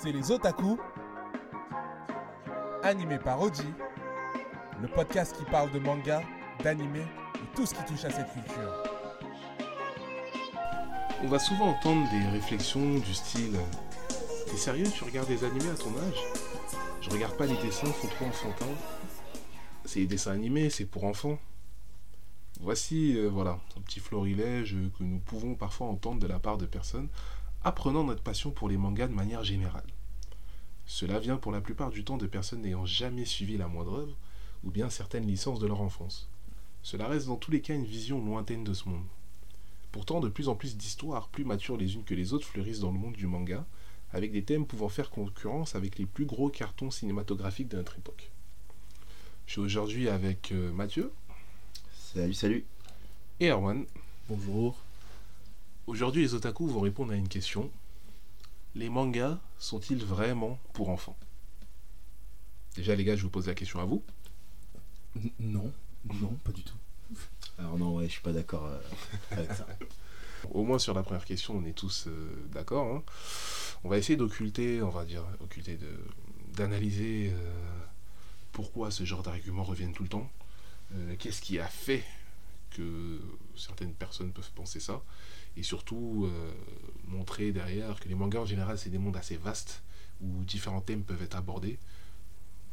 c'est les Otaku, animé par Oji, le podcast qui parle de manga, d'anime et tout ce qui touche à cette culture. On va souvent entendre des réflexions du style T'es sérieux, tu regardes des animés à ton âge? Je regarde pas les dessins, sont trop enfantins. C'est des dessins animés, c'est pour enfants. Voici, euh, voilà, un petit florilège que nous pouvons parfois entendre de la part de personnes apprenant notre passion pour les mangas de manière générale. Cela vient pour la plupart du temps de personnes n'ayant jamais suivi la moindre œuvre, ou bien certaines licences de leur enfance. Cela reste dans tous les cas une vision lointaine de ce monde. Pourtant, de plus en plus d'histoires, plus matures les unes que les autres, fleurissent dans le monde du manga, avec des thèmes pouvant faire concurrence avec les plus gros cartons cinématographiques de notre époque. Je suis aujourd'hui avec euh, Mathieu Salut, salut. et Erwan. Bonjour. Aujourd'hui, les otaku vont répondre à une question. Les mangas sont-ils vraiment pour enfants? Déjà, les gars, je vous pose la question à vous. N- non, non, pas du tout. Alors non, ouais, je suis pas d'accord euh, avec ça. Au moins sur la première question, on est tous euh, d'accord. hein. On va essayer d'occulter, on va dire, occulter, de, d'analyser euh, pourquoi ce genre d'arguments reviennent tout le temps. Euh, qu'est-ce qui a fait que certaines personnes peuvent penser ça? Et surtout euh, montrer derrière que les mangas en général c'est des mondes assez vastes où différents thèmes peuvent être abordés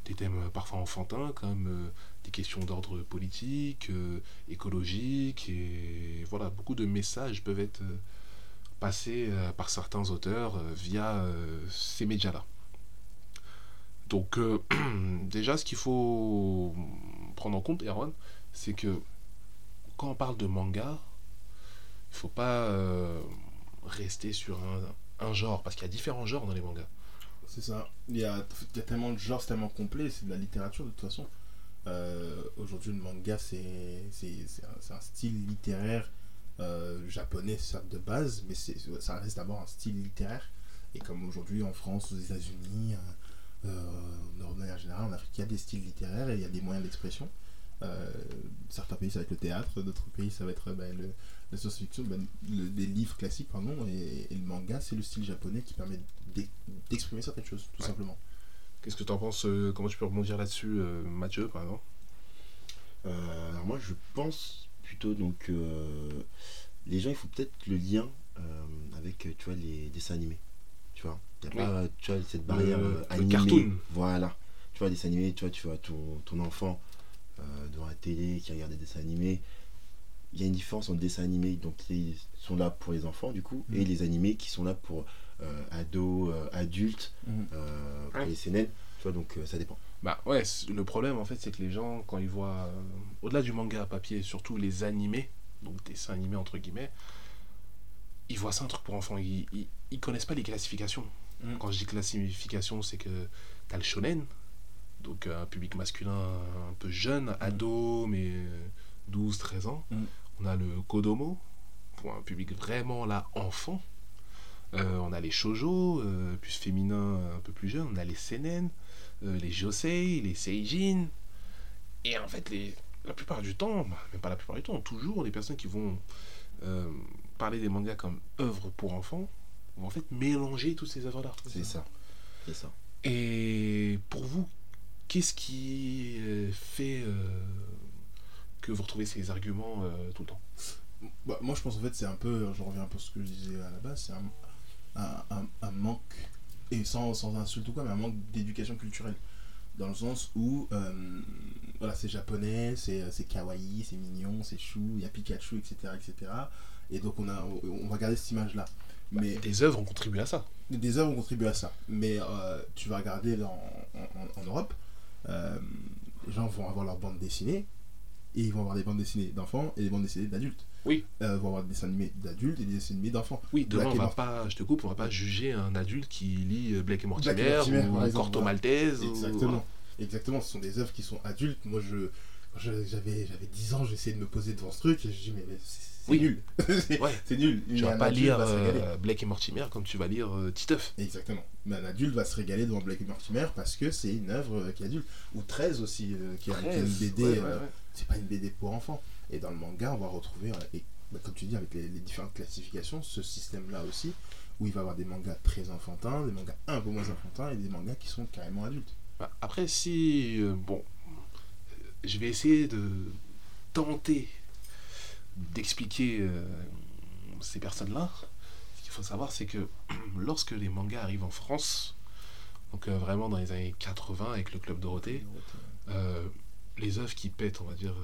des thèmes euh, parfois enfantins comme euh, des questions d'ordre politique, écologique et voilà beaucoup de messages peuvent être passés par certains auteurs via ces médias-là. Donc déjà ce qu'il faut prendre en compte, Erwan, c'est que quand on parle de manga, faut pas euh, rester sur un, un genre parce qu'il y a différents genres dans les mangas. C'est ça. Il y, a, tellement de genres, c'est tellement complet, c'est de la littérature de toute façon. Euh, Aujourd'hui, le manga, c'est un, un style littéraire euh, japonais, de base, mais ça reste d'abord un style littéraire. Et comme aujourd'hui en France, aux États-Unis, en Europe de manière générale, en Afrique, il y a des styles littéraires et il y a des moyens d'expression. Euh, certains pays, ça va être le théâtre, d'autres pays, ça va être ben, le, la science-fiction, ben, le- des livres classiques, pardon, et, et le manga, c'est le style japonais qui permet d'ex- d'exprimer certaines choses, tout Ouais. simplement. Qu'est-ce que tu en penses euh, Comment tu peux rebondir là-dessus, euh, Mathieu, par exemple? Euh, alors moi, je pense plutôt donc euh, les gens, il faut peut-être le lien euh, avec tu vois les dessins animés. Tu vois, y a Oui. pas tu vois cette barrière Le- euh, le animée. cartoon. Voilà. Tu vois, les dessins animés, tu vois, tu vois ton, ton enfant devant la télé qui regarde des dessins animés. Il y a une différence entre dessins animés donc qui sont là pour les enfants du coup et les animés qui sont là pour euh, ados, euh, adultes, euh, pour Ouais. les CNN. Tu vois, donc euh, ça dépend. Bah ouais, le problème en fait, c'est que les gens, quand ils voient, euh, au-delà du manga à papier, surtout les animés, donc dessins animés entre guillemets, ils voient ça un truc pour enfants. Ils, ils, ils connaissent pas les classifications. Mm. Quand je dis classification, c'est que t'as le shonen, donc euh, un public masculin un peu jeune, ado, mais euh, 12, 13 ans. Mm. On a le kodomo, pour un public vraiment là, enfant. Euh, on a les shoujo, euh, plus féminin, un peu plus jeune. On a les seinen, euh, les josei, les seijin. Et en fait, les, la plupart du temps, bah, même pas la plupart du temps, toujours les personnes qui vont euh, parler des mangas comme œuvres pour enfants vont en fait mélanger toutes ces œuvres-là. C'est ça. C'est ça. Et pour vous, qu'est-ce qui euh, fait euh, que vous retrouvez ces arguments euh, tout le temps? Bah, moi, je pense en fait, c'est un peu, je reviens un peu à ce que je disais à la base, c'est un, un, un- un manque, et sans, sans insulte ou quoi, mais un manque d'éducation culturelle. Dans le sens où, euh, voilà, c'est japonais, c'est c'est kawaii, c'est mignon, c'est chou, il y a Pikachu, etc., etc. Et donc, on, a, on va garder cette image-là. Mais Des œuvres ont contribué à ça. des œuvres ont contribué à ça. Mais euh, tu vas regarder dans- en, en- en Europe, euh, les gens vont avoir leur bande dessinée, et ils vont avoir des bandes dessinées d'enfants et des bandes dessinées d'adultes. Oui. Euh, vont avoir des dessins animés d'adultes et des dessins animés d'enfants. Oui, demain, Black on va pas, je te coupe, on va pas juger un adulte qui lit euh, Blake et Mortimer, et Mortimer, ou exemple, Corto voilà. Maltese. ou- Exactement. Exactement, ce sont des œuvres qui sont adultes. Moi, je, j'avais, j'avais 10 ans, j'essayais de me poser devant ce truc et je dis, mais c'est, c'est Oui. nul. c'est, Ouais. nul. Tu vas pas lire euh, Blake et Mortimer comme tu vas lire euh, Titeuf. Exactement. Mais un adulte va se régaler devant Blake et Mortimer parce que c'est une œuvre euh, qui est adulte. Ou 13 aussi, euh, qui, est, qui est une BD. Ouais, ouais, ouais. c'est pas une BD pour enfants. Et dans le manga, on va retrouver, et bah, comme tu dis, avec les, les différentes classifications, ce système-là aussi, où il va y avoir des mangas très enfantins, des mangas un peu moins enfantins et des mangas qui sont carrément adultes. Bah, après, si. bon. Je vais essayer de tenter d'expliquer euh, ces personnes-là. Ce qu'il faut savoir, c'est que lorsque les mangas arrivent en France, donc euh, vraiment dans les années 80 avec le Club Dorothée, euh, les œuvres qui pètent, on va dire,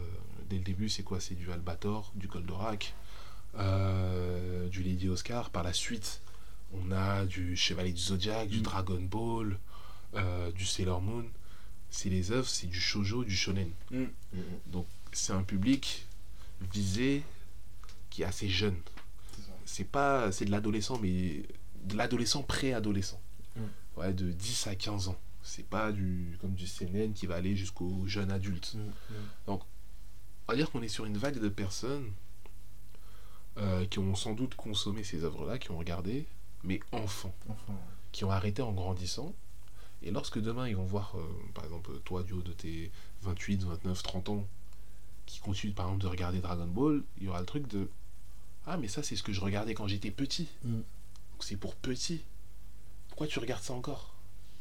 dès le début, c'est quoi? C'est du Albator, du Goldorak, du Lady Oscar. Par la suite, on a du Chevalier du Zodiac, du Mm. Dragon Ball, du Sailor Moon. C'est les œuvres, c'est du shoujo, du shonen. Mhm. Donc c'est un public visé qui est assez jeune. C'est pas, c'est de l'adolescent, mais de l'adolescent pré-adolescent. Mm. Ouais, de 10 à 15 ans. C'est pas du comme du CNN qui va aller jusqu'au jeune adulte. On va dire qu'on est sur une vague de personnes euh, qui ont sans doute consommé ces œuvres-là, qui ont regardé, mais enfants, qui ont arrêté en grandissant. Et lorsque demain ils vont voir, euh, par exemple, toi, du haut de tes 28, 29, 30 ans, qui continuent par exemple de regarder Dragon Ball, il y aura le truc de Ah, mais ça, c'est ce que je regardais quand j'étais petit. Mm. Donc c'est pour petit. Pourquoi tu regardes ça encore?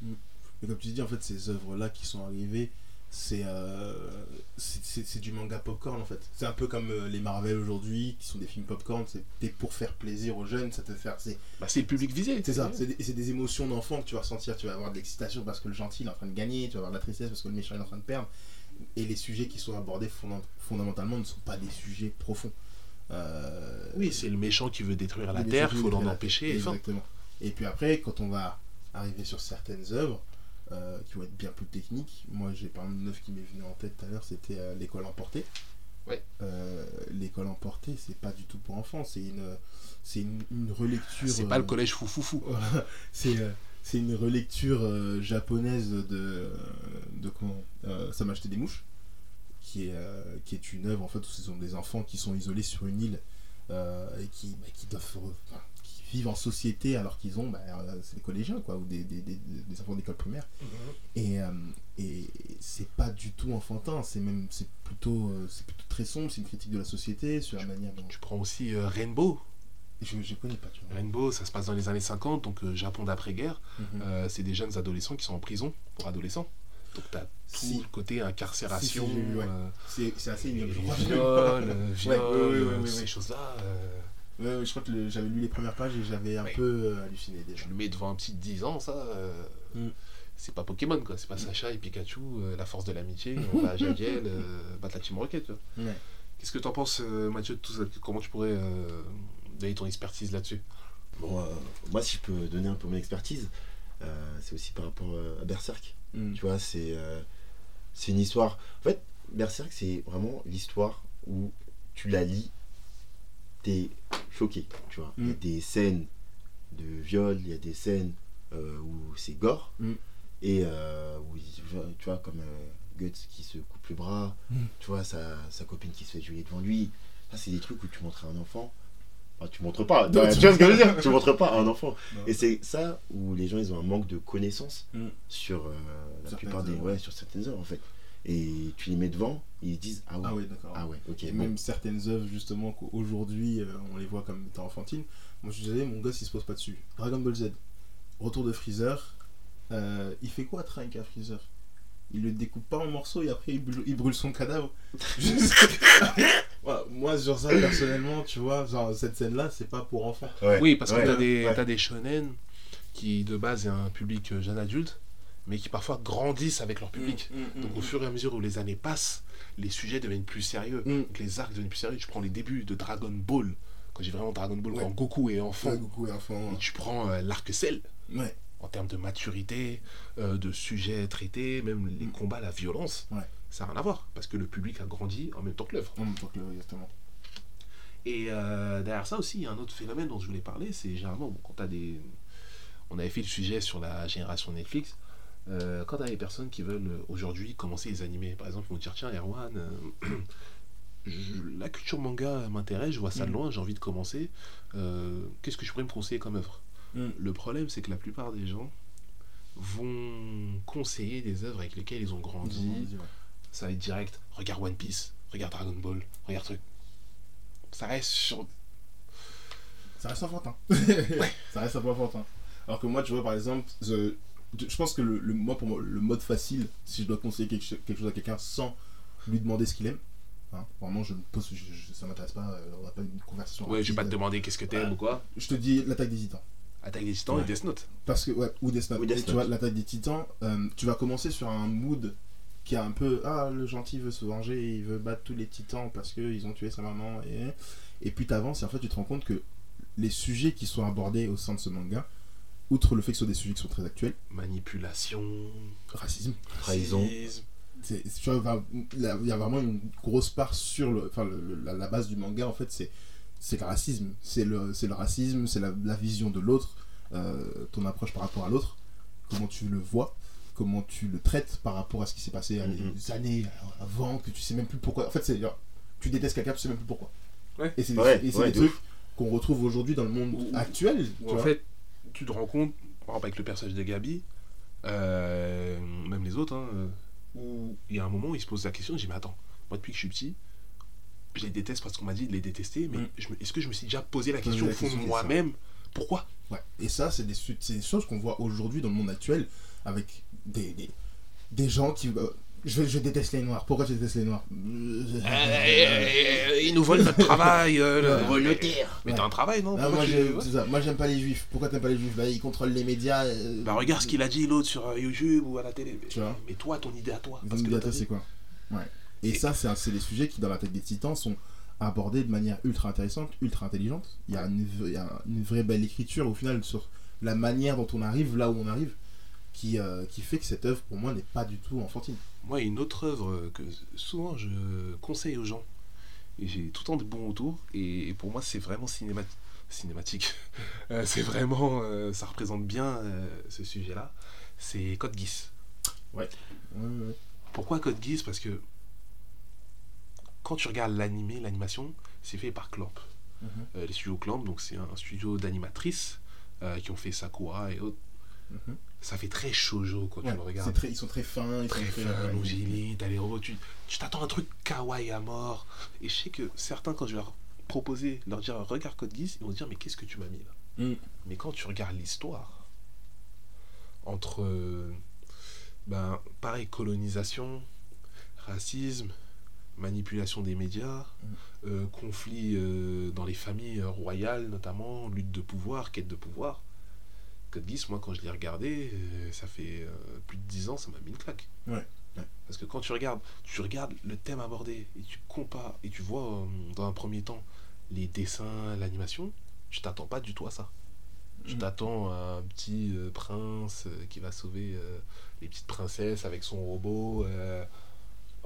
Mais comme tu dis, en fait, ces œuvres-là qui sont arrivées, c'est euh, c'est- c'est c'est du manga popcorn en fait. C'est un peu comme euh, les Marvel aujourd'hui, qui sont des films popcorn. C'était pour faire plaisir aux jeunes, ça te faire. C'est Bah, c'est le public visé. c'est ça, c'est des, c'est des émotions d'enfant que tu vas ressentir. Tu vas avoir de l'excitation parce que le gentil il est en train de gagner, tu vas avoir de la tristesse parce que le méchant est en train de perdre. Et les sujets qui sont abordés fonda- fondamentalement ne sont pas des sujets profonds. Euh, Oui, c'est le méchant qui veut détruire la Terre, sujets faut l'en de empêcher. Exactement. Et puis après, quand on va arriver sur certaines œuvres euh, qui vont être bien plus techniques, moi j'ai par exemple une œuvre qui m'est venue en tête tout à l'heure, c'était euh, L'école emportée. Ouais. Euh, L'école emportée, c'est pas du tout pour enfants, c'est une, c'est une, une relecture. C'est pas le collège foufoufou. c'est euh, c'est une relecture euh, japonaise de, de comment euh, Ça m'a acheté des mouches, qui est, euh, qui est une œuvre en fait où ce sont des enfants qui sont isolés sur une île et qui, bah, qui doivent re- enfin, qui vivent en société alors qu'ils ont, bah, c'est des collégiens quoi, ou des, des, des, des enfants d'école primaire. Et, euh, et c'est pas du tout enfantin, c'est même c'est plutôt, c'est plutôt très sombre, c'est une critique de la société sur la manière dont. Tu prends aussi Rainbow. Je, je connais pas, tu vois. Rainbow, ça se passe dans les années 50, donc euh, Japon d'après-guerre. Mhm. Euh, c'est des jeunes adolescents qui sont en prison pour adolescents. Donc t'as tout Si. le côté incarcération, Si, si, ouais. euh, C'est assez je euh, ouais, ces choses-là. Ouais, je crois que j'avais lu les premières pages et j'avais un Ouais. peu halluciné déjà. tu le mets devant un petit de 10 ans, ça. Mm. C'est pas Pokémon, quoi. C'est pas Sacha et Pikachu, la force de l'amitié. On va à Jadiel, euh, battre la Team Rocket. tu. Qu'est-ce que t'en penses, euh, Mathieu, de tout ça? Comment tu pourrais donner ton expertise là-dessus Bon, euh, moi, si je peux donner un peu mon expertise, euh, c'est aussi par rapport euh, à Berserk. Mm. Tu vois, c'est euh, c'est une histoire. En fait, Berserk, c'est vraiment l'histoire où tu la lis, t'es choqué. Tu vois, il y a Mm. des scènes de viol, il y a des scènes où c'est gore, Mm. et où, tu vois, comme Guts qui se coupe le bras, tu vois, sa, sa copine qui se fait violer devant lui. Ça, c'est des trucs où tu montres à un enfant. Enfin, tu montres pas, Non, tu vois ce que je veux dire Tu montres pas à un enfant. Non. Et c'est ça où les gens ils ont un manque de connaissances Mm. sur euh, la Certaines plupart des œuvres. ouais sur certaines œuvres en fait. Et tu les mets devant, ils disent ah ouais Ah ouais, d'accord. ah ouais ok Et bon. même certaines œuvres, justement, qu'aujourd'hui, euh, on les voit comme étant enfantines. Moi, je disais, mon gosse, il se pose pas dessus. Dragon Ball Z, retour de Freezer. Euh, il fait quoi, Trunks, à Freezer? Il le découpe pas en morceaux et après, il brûle, il brûle son cadavre. Je Voilà, moi, sur ça, personnellement, tu vois, genre, cette scène-là, c'est pas pour enfants. Ouais, Oui, parce que t'as des, ouais. t'as des shonen qui, de base, est un public euh, jeune adulte, mais qui parfois grandissent avec leur public. Mm, mm, Donc mm, au fur et à mesure où les années passent, les sujets deviennent plus sérieux. Donc les arcs deviennent plus sérieux. Tu prends les débuts de Dragon Ball, quand j'ai vraiment Dragon Ball, Ouais. quand Goku est enfant, Ouais, Goku et enfant. et tu prends euh, l'arc Cell, Ouais. En termes de maturité, euh, de sujets traités, même les Mm. combats, la violence, Ouais. ça n'a rien à voir, parce que le public a grandi en même temps que l'œuvre. En même temps que le- exactement. Et euh, derrière ça aussi, il y a un autre phénomène dont je voulais parler, c'est généralement bon, quand tu as des... On avait fait le sujet sur la génération Netflix, euh, quand tu as des personnes qui veulent aujourd'hui commencer les animés, par exemple, ils vont dire tiens Erwan, je- la culture manga m'intéresse, je vois ça de Mm. loin, j'ai envie de commencer, euh, qu'est-ce que je pourrais me conseiller comme œuvre? Mm. Le problème, c'est que la plupart des gens vont conseiller des œuvres avec lesquelles ils ont grandi, Ils ont- ouais. ça va être direct. Regarde One Piece, regarde Dragon Ball, regarde truc. Ça reste sur. ça reste enfantin. ça reste un peu enfantin. Alors que moi, tu vois, par exemple, je, je pense que le, le- moi, pour moi, le mode facile, si je dois conseiller quelque, cho- quelque chose à quelqu'un sans lui demander ce qu'il aime, hein, vraiment, je ne pose, je, je- ça m'intéresse pas, euh, on n'a pas une conversation. Ouais, je vais pas te demander qu'est-ce que t'aimes ou quoi. Je te dis l'attaque des titans. Attaque des Titans et Ouais. Death Note. Parce que, ouais, ou Death Note. Ou Death Et tu Note. vois, l'attaque des titans, euh, tu vas commencer sur un mood qui est un peu Ah, le gentil veut se venger, il veut battre tous les titans parce qu'ils ont tué sa maman. Et, et puis t'avances et en fait, tu te rends compte que les sujets qui sont abordés au sein de ce manga, outre le fait que ce sont des sujets qui sont très actuels, Manipulation. racisme, Trahison. il y a vraiment une grosse part sur le, enfin, le- le- la, la base du manga en fait, c'est, c'est le racisme. C'est le, c'est le racisme, c'est la, la vision de l'autre, euh, ton approche par rapport à l'autre, comment tu le vois, comment tu le traites par rapport à ce qui s'est passé Mhm. des années avant, que tu sais même plus pourquoi. En fait, c'est tu détestes quelqu'un, tu sais même plus pourquoi. Ouais. Et c'est, Ouais, ouais, des de trucs qu'on retrouve aujourd'hui dans le monde Ou- actuel. Où tu en vois. fait, tu te rends compte, par exemple avec le personnage de Gabi, euh, même les autres, hein, euh, où il y a un moment où il se pose la question, je dis mais attends, moi depuis que je suis petit, je les déteste parce qu'on m'a dit de les détester, mais Mm. est-ce que je me suis déjà posé la question au fond de moi-même Pourquoi? Ouais. Et ça, c'est des, des choses qu'on voit aujourd'hui dans le monde actuel avec des, des, des gens qui. euh, je, je déteste les noirs. Pourquoi je déteste les noirs? Euh, Ils nous volent notre travail. euh, le- le terre. Mais Ouais. t'as un travail, non? Ah, moi, j'aime- ouais. pas les juifs. Pourquoi t'aimes pas les juifs? Bah, ils contrôlent les médias. euh, Bah regarde ce qu'il a dit l'autre sur euh, YouTube ou à la télé. Mais, Tu vois. mais toi, ton idée à toi. Que dites, l'autre a c'est quoi? Ouais. Et, Et- ça, c'est des sujets qui, dans la tête des titans, sont abordés de manière ultra intéressante, ultra intelligente. Il y a une, il y a une vraie belle écriture, au final, sur la manière dont on arrive là où on arrive, qui, euh, qui fait que cette œuvre, pour moi, n'est pas du tout enfantine. Moi, une autre œuvre que souvent je conseille aux gens, et j'ai tout le temps de bons retours, et pour moi, c'est vraiment cinéma- cinématique. Euh, c'est vraiment. euh, ça représente bien ce sujet-là. C'est Code Geass. Ouais, ouais, ouais. Pourquoi Code Geass? Parce que quand tu regardes l'animé, l'animation, c'est fait par Clamp. Mhm. Euh, les studios Clamp, donc c'est un studio d'animatrices euh, qui ont fait Sakura et autres. Mhm. Ça fait très shoujo quand Ouais, tu le regardes. très, ils sont très fins, ils Très sont très, fin, ouais, longiligne, t'as les robots, tu tu t'attends à un truc kawaii à mort. Et je sais que certains, quand je leur proposer, leur dire regarde Code Geass, ils vont dire mais qu'est-ce que tu m'as mis là Mm. Mais quand tu regardes l'histoire, entre, euh, ben, pareil, colonisation, racisme, manipulation des médias, euh, conflit euh, dans les familles royales notamment, lutte de pouvoir, quête de pouvoir. Code Geass, moi quand je l'ai regardé, euh, ça fait plus de 10 ans, ça m'a mis une claque. Ouais, ouais. Parce que quand tu regardes, tu regardes le thème abordé et tu compares et tu vois dans un premier temps les dessins, l'animation, tu t'attends pas du tout à ça. Tu Mhm. t'attends à un petit prince qui va sauver les petites princesses avec son robot.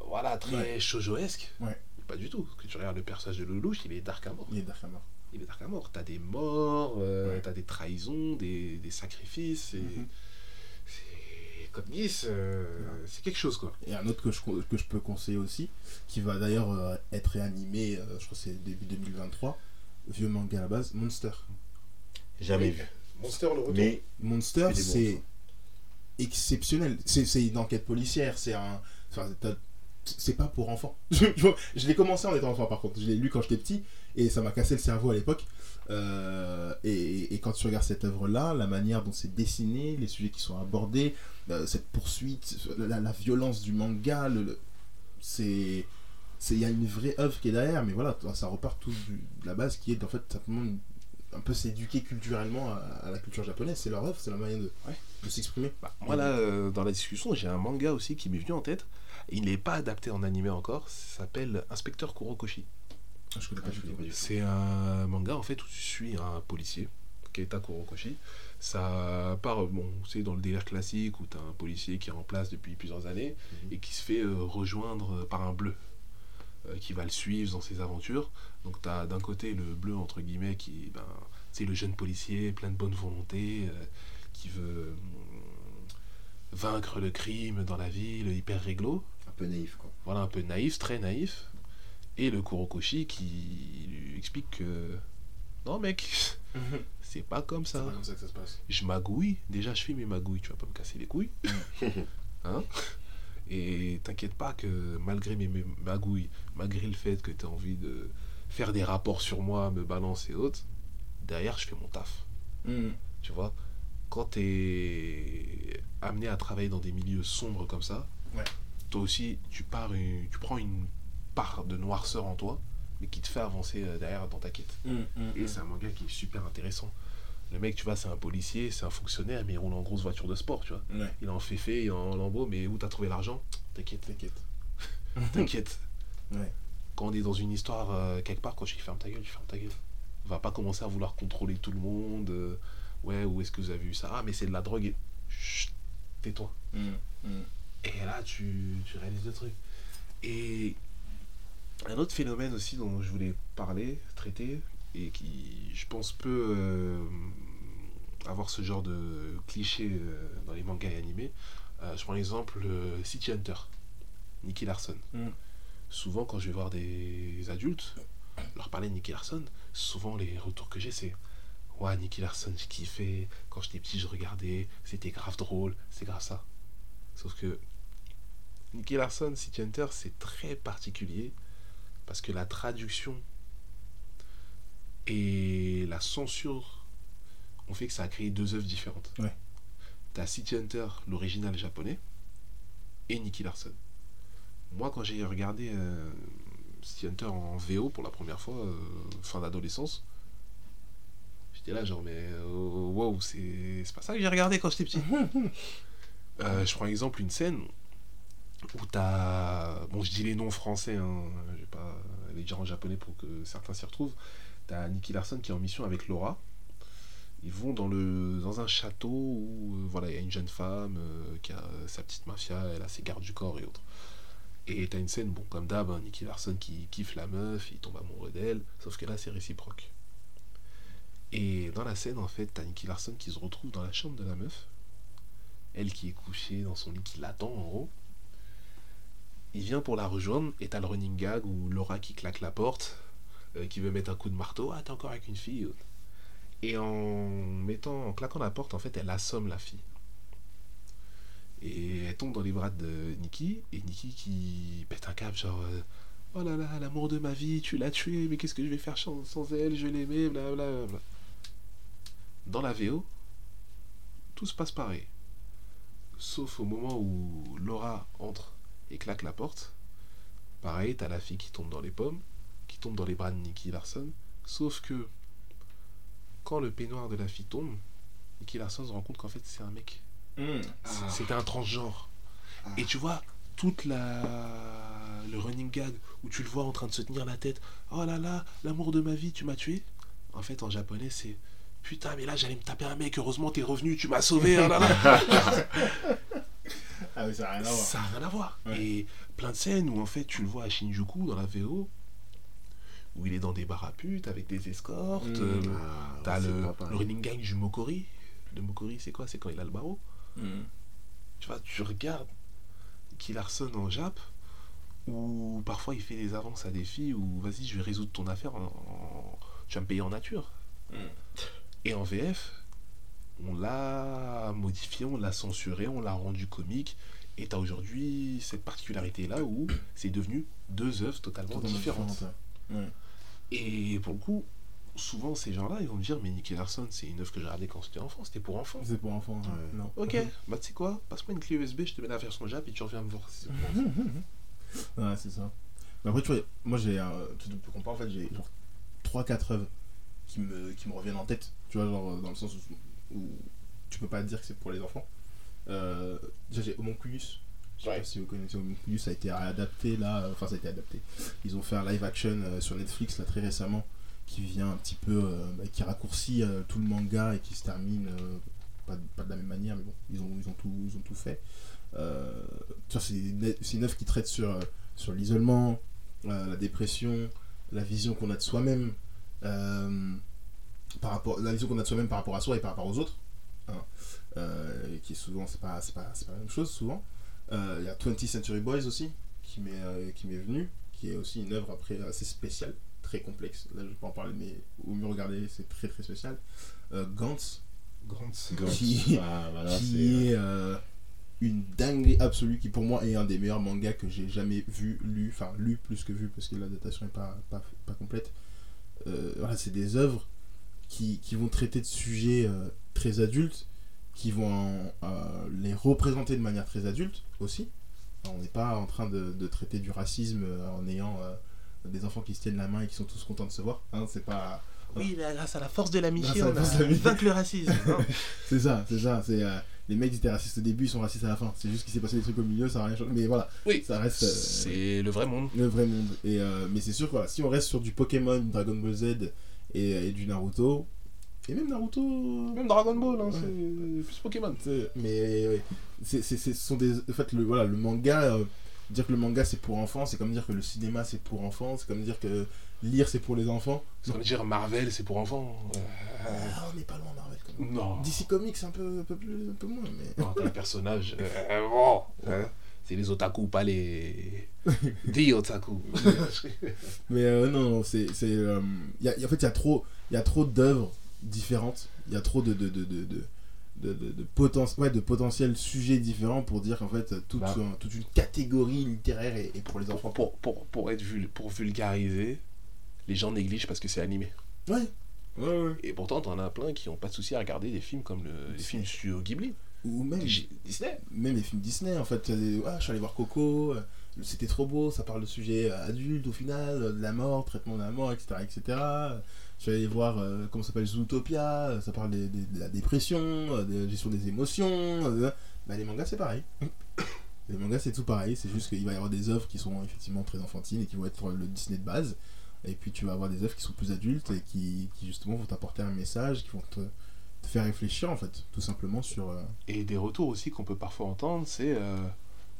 Voilà, très Ouais. shoujoesque. Ouais. Mais Pas du tout. Parce que tu regardes le personnage de Lelouch, il est dark à mort. Il est Dark Hammer. Il est dark à mort. T'as des morts, euh, Ouais. t'as des trahisons, des, des sacrifices. Et... Mhm. C'est. Code Geass, euh, c'est quelque chose quoi. Et un autre que je, que je peux conseiller aussi, qui va d'ailleurs euh, être réanimé, euh, je crois que c'est début 2023, vieux manga à la base, Monster. Jamais Oui. vu. Monster le retour. Mais Monster, C'est c'est exceptionnel. C'est c'est une enquête policière, c'est un. enfin, t'as- c'est pas pour enfants. je l'ai commencé en étant enfant par contre. Je l'ai lu quand j'étais petit et ça m'a cassé le cerveau à l'époque. Euh, et, et quand tu regardes cette œuvre-là, la manière dont c'est dessiné, les sujets qui sont abordés, euh, cette poursuite, la, la violence du manga, le, le- c'est. Il y a une vraie œuvre qui est derrière, mais voilà, ça repart tout du- de la base qui est en fait simplement un peu s'éduquer culturellement à, à la culture japonaise. C'est leur œuvre, c'est la manière de, Ouais. de s'exprimer. Bah, moi là, euh, dans la discussion, j'ai un manga aussi qui m'est venu en tête. Il n'est pas adapté en animé encore. Ça s'appelle Inspecteur Kurokoshi. Ah, Je connais pas Ah. C'est un manga en fait où tu suis un policier, Keita Kurokoshi. Ça part, bon, c'est dans le délire classique où tu as un policier qui est en place depuis plusieurs années et qui se fait euh, rejoindre euh, par un bleu euh, qui va le suivre dans ses aventures. Donc tu as d'un côté le bleu entre guillemets qui ben, c'est le jeune policier plein de bonne volonté euh, qui veut hum, vaincre le crime dans la ville, hyper réglo peu naïf quoi. voilà, un peu naïf, très naïf. Et le Kurokoshi qui lui explique que non mec, c'est pas comme C'est ça. pas comme ça que ça se passe. Je magouille, déjà je fais mes magouilles, tu vas pas me casser les couilles. hein? Et t'inquiète pas que malgré mes, mes magouilles, malgré le fait que tu as envie de faire des rapports sur moi, me balancer et autres, derrière, je fais mon taf. Mm. Tu vois, quand tu es amené à travailler dans des milieux sombres comme ça, Ouais. Toi aussi, tu, pars une- tu prends une part de noirceur en toi, mais qui te fait avancer euh, derrière dans ta quête. Mm, mm, Et mm. c'est un manga qui est super intéressant. Le mec, tu vois, c'est un policier, c'est un fonctionnaire, mais il roule en grosse voiture de sport, tu vois. Ouais, Il est en féfé, il est en lambeau, mais où t'as trouvé l'argent? T'inquiète, t'inquiète. t'inquiète. Ouais. Quand on est dans une histoire euh, quelque part, quand je dis ferme ta gueule, tu fermes ta gueule. Va pas commencer à vouloir contrôler tout le monde. euh, ouais, où est-ce que vous avez vu ça? Ah, mais c'est de la drogue. Et... Chut, tais-toi. Et là, tu, tu réalises le truc. Et un autre phénomène aussi dont je voulais parler, traiter, et qui, je pense, peut euh, avoir ce genre de cliché euh, dans les mangas et animés. Euh, je prends l'exemple City Hunter, Nicky Larson. Mm. Souvent, quand je vais voir des adultes, leur parler de Nicky Larson, souvent les retours que j'ai, c'est Ouais, Nicky Larson, j'ai kiffé. Quand j'étais petit, je regardais. C'était grave drôle. C'est grave ça. Sauf que Nicky Larson, City Hunter, c'est très particulier parce que la traduction et la censure ont fait que ça a créé deux œuvres différentes. Ouais. T'as City Hunter, l'original japonais, et Nicky Larson. Moi, quand j'ai regardé euh, City Hunter en VO pour la première fois, euh, fin d'adolescence, j'étais là genre, mais euh, wow, c'est c'est pas ça que j'ai regardé quand j'étais petit. Euh, je prends exemple une scène où t'as. Bon, je dis les noms français, hein, je vais pas les dire en japonais pour que certains s'y retrouvent. T'as Nicky Larson qui est en mission avec Laura. Ils vont dans, le, dans un château où euh, voilà, il y a une jeune femme euh, qui a sa petite mafia, elle a ses gardes du corps et autres. Et t'as une scène, bon, comme d'hab, hein, Nicky Larson qui kiffe la meuf, il tombe amoureux d'elle, sauf que là c'est réciproque. Et dans la scène, en fait, t'as Nicky Larson qui se retrouve dans la chambre de la meuf, elle qui est couchée dans son lit, qui l'attend en gros. Il vient pour la rejoindre et t'as le running gag où Laura qui claque la porte, euh, qui veut mettre un coup de marteau, ah t'es encore avec une fille. Et en mettant, en claquant la porte, en fait, elle assomme la fille. Et elle tombe dans les bras de Nikki, et Nikki qui pète un câble, genre euh, Oh là là, l'amour de ma vie, tu l'as tué, mais qu'est-ce que je vais faire sans, sans elle, je l'aimais, blablabla. Dans la VO, tout se passe pareil. Sauf au moment où Laura entre et claque la porte. Pareil, t'as la fille qui tombe dans les pommes, qui tombe dans les bras de Nicky Larson. Sauf que quand le peignoir de la fille tombe, Nicky Larson se rend compte qu'en fait c'est un mec. Mm. C'est- Ah. C'était un transgenre. Et tu vois, toute la le running gag où tu le vois en train de se tenir la tête. Oh là là, l'amour de ma vie, tu m'as tué? En fait, en japonais, c'est putain, mais là j'allais me taper un mec. Heureusement, t'es revenu, tu m'as sauvé. oh là là. Ah oui, ça n'a rien à voir. Ça n'a rien à voir. Ouais. Et plein de scènes où en fait tu le vois à Shinjuku dans la VO, où il est dans des bars à putes avec des escortes. Mm. euh, Ah, T'as le, le running gang du Mokori. Le Mokori, c'est quoi? C'est quand il a le barreau. Mm. Tu vois, tu regardes Kill Larson en Jap, où parfois il fait des avances à des filles, où vas-y, je vais résoudre ton affaire, en, en- tu vas me payer en nature. Mm. Et en VF, on l'a modifié, on l'a censuré, on l'a rendu comique, et t'as aujourd'hui cette particularité-là où c'est devenu deux œuvres totalement Totalement différentes. ouais. Et pour le coup, souvent ces gens-là, ils vont me dire, mais Nicky Larson, c'est une œuvre que j'ai regardée quand j'étais enfant, c'était pour enfants. C'est pour enfants. Ouais. Non. Ok, bah tu sais quoi, passe-moi une clé USB, je te mets la version Jap et tu reviens me voir. pour. Ouais, c'est ça. Mais après, tu vois, moi j'ai. Tu te compares, en fait, j'ai genre 3-4 œuvres qui me, qui me reviennent en tête. Tu vois, genre dans le sens où, où tu peux pas dire que c'est pour les enfants. Euh, déjà, j'ai Homunculus. Je sais Ouais. pas si vous connaissez Homunculus, ça a été adapté là. Enfin, ça a été adapté. Ils ont fait un live action euh, sur Netflix là très récemment qui vient un petit peu. euh, bah, qui raccourcit euh, tout le manga et qui se termine. euh, pas, de- pas de la même manière, mais bon, ils ont, ils ont, tout, ils ont tout fait. Euh, c'est une, œuvre qui traite sur, euh, sur l'isolement, euh, la dépression, la vision qu'on a de soi-même, euh, par rapport, la vision qu'on a de soi-même par rapport à soi et par rapport aux autres, hein, euh, qui est souvent, c'est pas, c'est pas, c'est pas la même chose souvent. Euh, Il y a 20th Century Boys aussi, qui m'est euh, qui m'est venu, qui est aussi une œuvre après assez spéciale, très complexe. Là, je vais pas en parler, mais au mieux regarder, c'est très très spécial. Euh, Gantz, Gantz. Qui- Ah, voilà, qui est une dinguerie absolue, qui pour moi est un des meilleurs mangas que j'ai jamais vu, lu, enfin lu plus que vu parce que l'adaptation est pas, pas, pas complète. Voilà, c'est des œuvres qui, qui vont traiter de sujets euh, très adultes, qui vont euh, les représenter de manière très adulte aussi. On n'est pas en train de, de traiter du racisme euh, en ayant euh, des enfants qui se tiennent la main et qui sont tous contents de se voir. Hein, c'est pas. Oui, mais grâce à la force de l'amitié, on a vaincu le racisme. hein. C'est ça, c'est ça. C'est, euh, les mecs étaient racistes au début, ils sont racistes à la fin. C'est juste qu'il s'est passé des trucs au milieu, ça n'a rien changé. Mais voilà, oui, ça reste. euh, c'est le vrai monde. le vrai monde. Et, euh, mais c'est sûr que voilà, si on reste sur du Pokémon, Dragon Ball Z et, et du Naruto, et même Naruto. Même Dragon Ball, hein, Ouais. c'est plus Pokémon. Mais ouais, c'est, c'est, ce sont des. En fait, le, voilà, le manga, euh, dire que le manga c'est pour enfants, c'est comme dire que le cinéma c'est pour enfants, c'est comme dire que lire c'est pour les enfants. C'est comme dire Marvel, c'est pour enfants. Euh, Ah, on n'est pas loin Marvel quand même. non. DC Comics un peu, un peu, plus, un peu moins, mais. Non, t'as les personnages. euh, bon, hein, c'est les otaku, pas les. Des otaku. Mais euh, non, c'est. c'est, euh, y a- y a- en fait, il y a trop, il y a trop d'œuvres différentes. Il y a trop de. de, de, de, de de, de, poten- ouais, de potentiels sujets différents pour dire qu'en fait toute, Bah. un- toute une catégorie littéraire est, est pour les enfants. pour, pour, pour, être vul- pour vulgariser, les gens négligent parce que c'est animé. Ouais. Ouais, ouais. Et pourtant, t'en as plein qui ont pas de souci à regarder des films comme le, les films studio Ghibli. Ou même, Disney. même les films Disney en fait. des- ah, je suis allé voir Coco, euh, c'était trop beau, ça parle de sujets euh, adultes au final, euh, de la mort, traitement de la mort, etc. etc. Je suis allé voir, euh, comment s'appelle, Zootopia, euh, ça parle des- des- de la dépression, euh, de la gestion des émotions. euh, bah, les mangas c'est pareil. Les mangas c'est tout pareil, c'est juste qu'il va y avoir des œuvres qui sont effectivement très enfantines et qui vont être le Disney de base. Et puis tu vas avoir des œuvres qui sont plus adultes et qui, qui justement vont t'apporter un message, qui vont te, te faire réfléchir en fait, tout simplement sur... euh, Et des retours aussi qu'on peut parfois entendre, c'est euh,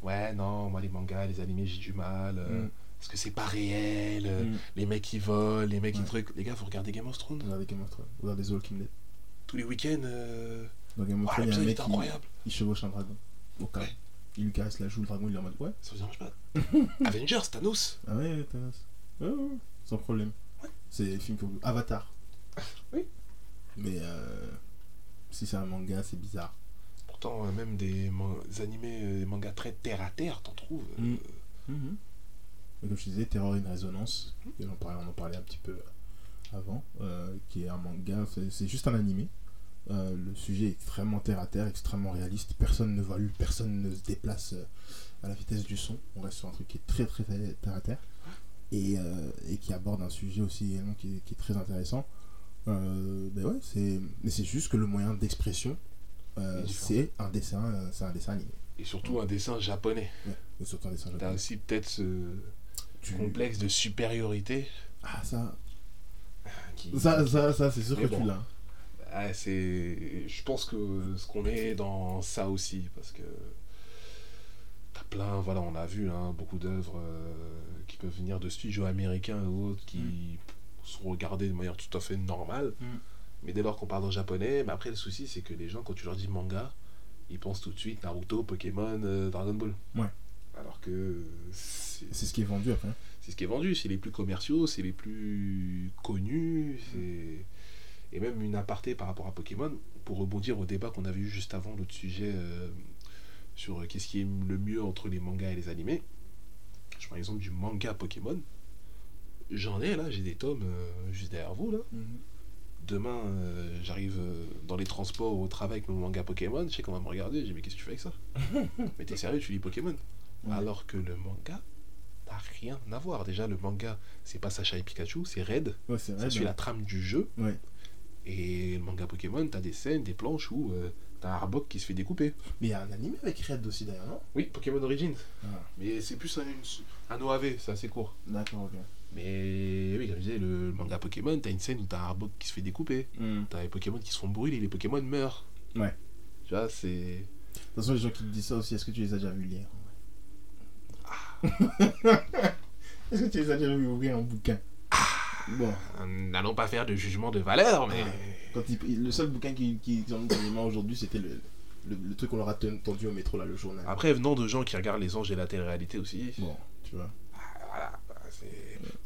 Ouais, non, moi les mangas, les animés, j'ai du mal. euh, Mm. Parce que c'est pas réel. euh, Mm. Les mecs qui volent, les mecs qui Ouais. trucs. Les gars, vous regardez Game of Thrones? Regardez Game of Thrones, regardez The Walking Dead. Tous les week-ends. euh, Dans Game of Ah, Thrones, il y a un mec qui incroyable. il chevauche un dragon. Au cas. Ouais. Il lui caresse la joue, le dragon, il est en mode ouais. Ça vous dérange pas? Avengers, Thanos. Ah ouais, ouais, Thanos. Sans problème. C'est film que vous... Avatar. Oui. Mais euh, si c'est un manga, c'est bizarre. Pourtant, euh, même des, animés, euh, des mangas très terre à terre, t'en trouves. euh, Mm. Mais comme je disais, Terror in Resonance, et on, parlait, on en parlait un petit peu avant, euh, qui est un manga, c'est- juste un animé. Euh, le sujet est extrêmement terre à terre, extrêmement réaliste. Personne ne vole, personne ne se déplace à la vitesse du son. On reste sur un truc qui est très très terre à terre et, euh, et qui aborde un sujet aussi également qui est très intéressant. Euh, ben ouais, c'est mais c'est juste que le moyen d'expression, euh, c'est un dessin, euh, c'est un dessin animé. Et surtout un dessin japonais. Ouais, mais surtout un dessin T'as japonais. aussi peut-être ce Tu- complexe de supériorité Ah ça, qui. Ça, ça, ça c'est sûr Mais que tu bon. l'as. Ah, c'est. Je pense que ce qu'on est dans ça aussi, parce que. T'as plein, voilà, on a vu hein, beaucoup d'œuvres euh, qui peuvent venir de studios américains ou autres qui Mm. Sont regardées de manière tout à fait normale. Mm. Mais dès lors qu'on parle en japonais, mais après le souci c'est que les gens, quand tu leur dis manga, ils pensent tout de suite Naruto, Pokémon, euh, Dragon Ball. Ouais. Alors que c'est ce qui est vendu après. c'est ce qui est vendu, c'est les plus commerciaux, c'est les plus connus. Et même une aparté par rapport à Pokémon, pour rebondir au débat qu'on avait eu juste avant, l'autre sujet euh, sur euh, qu'est-ce qui est le mieux entre les mangas et les animés. Je prends l'exemple du manga Pokémon. J'en ai là, j'ai des tomes euh, juste derrière vous là. Demain, euh, j'arrive euh, dans les transports au travail avec mon manga Pokémon, je sais qu'on va me regarder, je dis mais qu'est-ce que tu fais avec ça? Mais t'es sérieux, tu lis Pokémon? Alors que le manga n'a rien à voir. Déjà, le manga, c'est pas Sacha et Pikachu, c'est Red. Ouais, c'est Ça suit la trame du jeu. Ouais. Et le manga Pokémon, t'as des scènes, des planches où t'as un Arbok qui se fait découper. Mais il y a un animé avec Red aussi d'ailleurs, non? Oui, Pokémon Origins. Ah. Mais c'est plus un, un OAV, c'est assez court. D'accord, ok. Mais oui, comme je disais, le manga Pokémon, t'as une scène où t'as un Arbok qui se fait découper. T'as les Pokémon qui se font brûler, les Pokémon meurent. Ouais. Tu vois, c'est. De toute façon, les gens qui te disent ça aussi, est-ce que tu les as déjà vus lire Ah. Est-ce que tu les as déjà vus ouvrir un bouquin Bon, N'allons pas faire de jugement de valeur, mais. quand ils- le seul bouquin qu'ils qui, ont mis dans les mains aujourd'hui, c'était le, le, le truc qu'on leur a ten- tendu au métro, là, le journal. Après, venant de gens qui regardent les anges et la télé-réalité aussi. Bon, tu vois.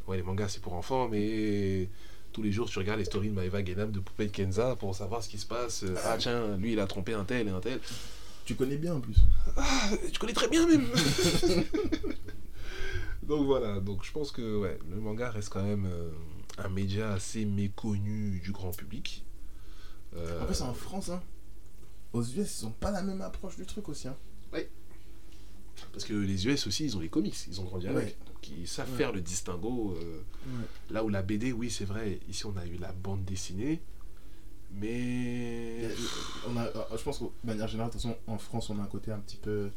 Ouais, les mangas c'est pour enfants, mais tous les jours tu regardes les stories de Maeva Genam de Poupée de Kenza pour savoir ce qui se passe. Euh, Ah tiens, lui il a trompé un tel et un tel. Tu connais bien en plus. Ah, tu connais très bien même Donc voilà, donc je pense que ouais, le manga reste quand même euh, un média assez méconnu du grand public. Euh, Après, c'est en France, hein. Aux US, ils ont pas la même approche du truc aussi, hein. Parce que les US aussi, ils ont les comics, ils ont grandi avec. Ouais. Donc ils savent Ouais. faire le distinguo. euh, Là où la BD, oui, c'est vrai, ici on a eu la bande dessinée, mais. On a, euh, je pense que, de manière générale, de toute façon, en France, on a un côté un petit peu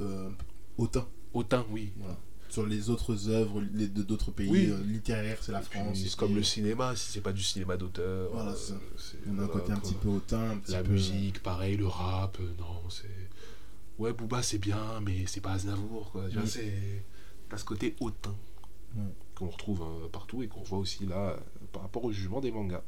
euh, hautain. Autant, oui. Voilà. Sur les autres œuvres d'autres pays Oui. euh, littéraires, c'est la France. C'est comme le cinéma, si c'est pas du cinéma d'auteur. Voilà, On a un côté un petit peu hautain. Un petit La peu- musique, pareil, le rap, non, c'est. Ouais, Booba, c'est bien, mais c'est pas Aznavour, quoi. Tu vois, Mm. c'est. T'as ce côté hautain Ouais. qu'on retrouve hein, partout et qu'on voit aussi là euh, par rapport au jugement des mangas.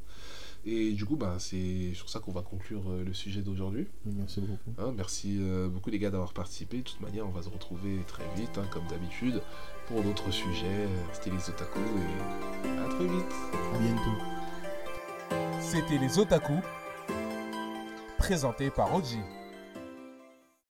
Et du coup, bah, c'est sur ça qu'on va conclure euh, le sujet d'aujourd'hui. Merci beaucoup. Hein, merci euh, beaucoup les gars d'avoir participé. De toute manière, on va se retrouver très vite, hein, comme d'habitude, pour d'autres sujets. C'était les otaku et à très vite. À bientôt. C'était les Otaku, présentés par Oji.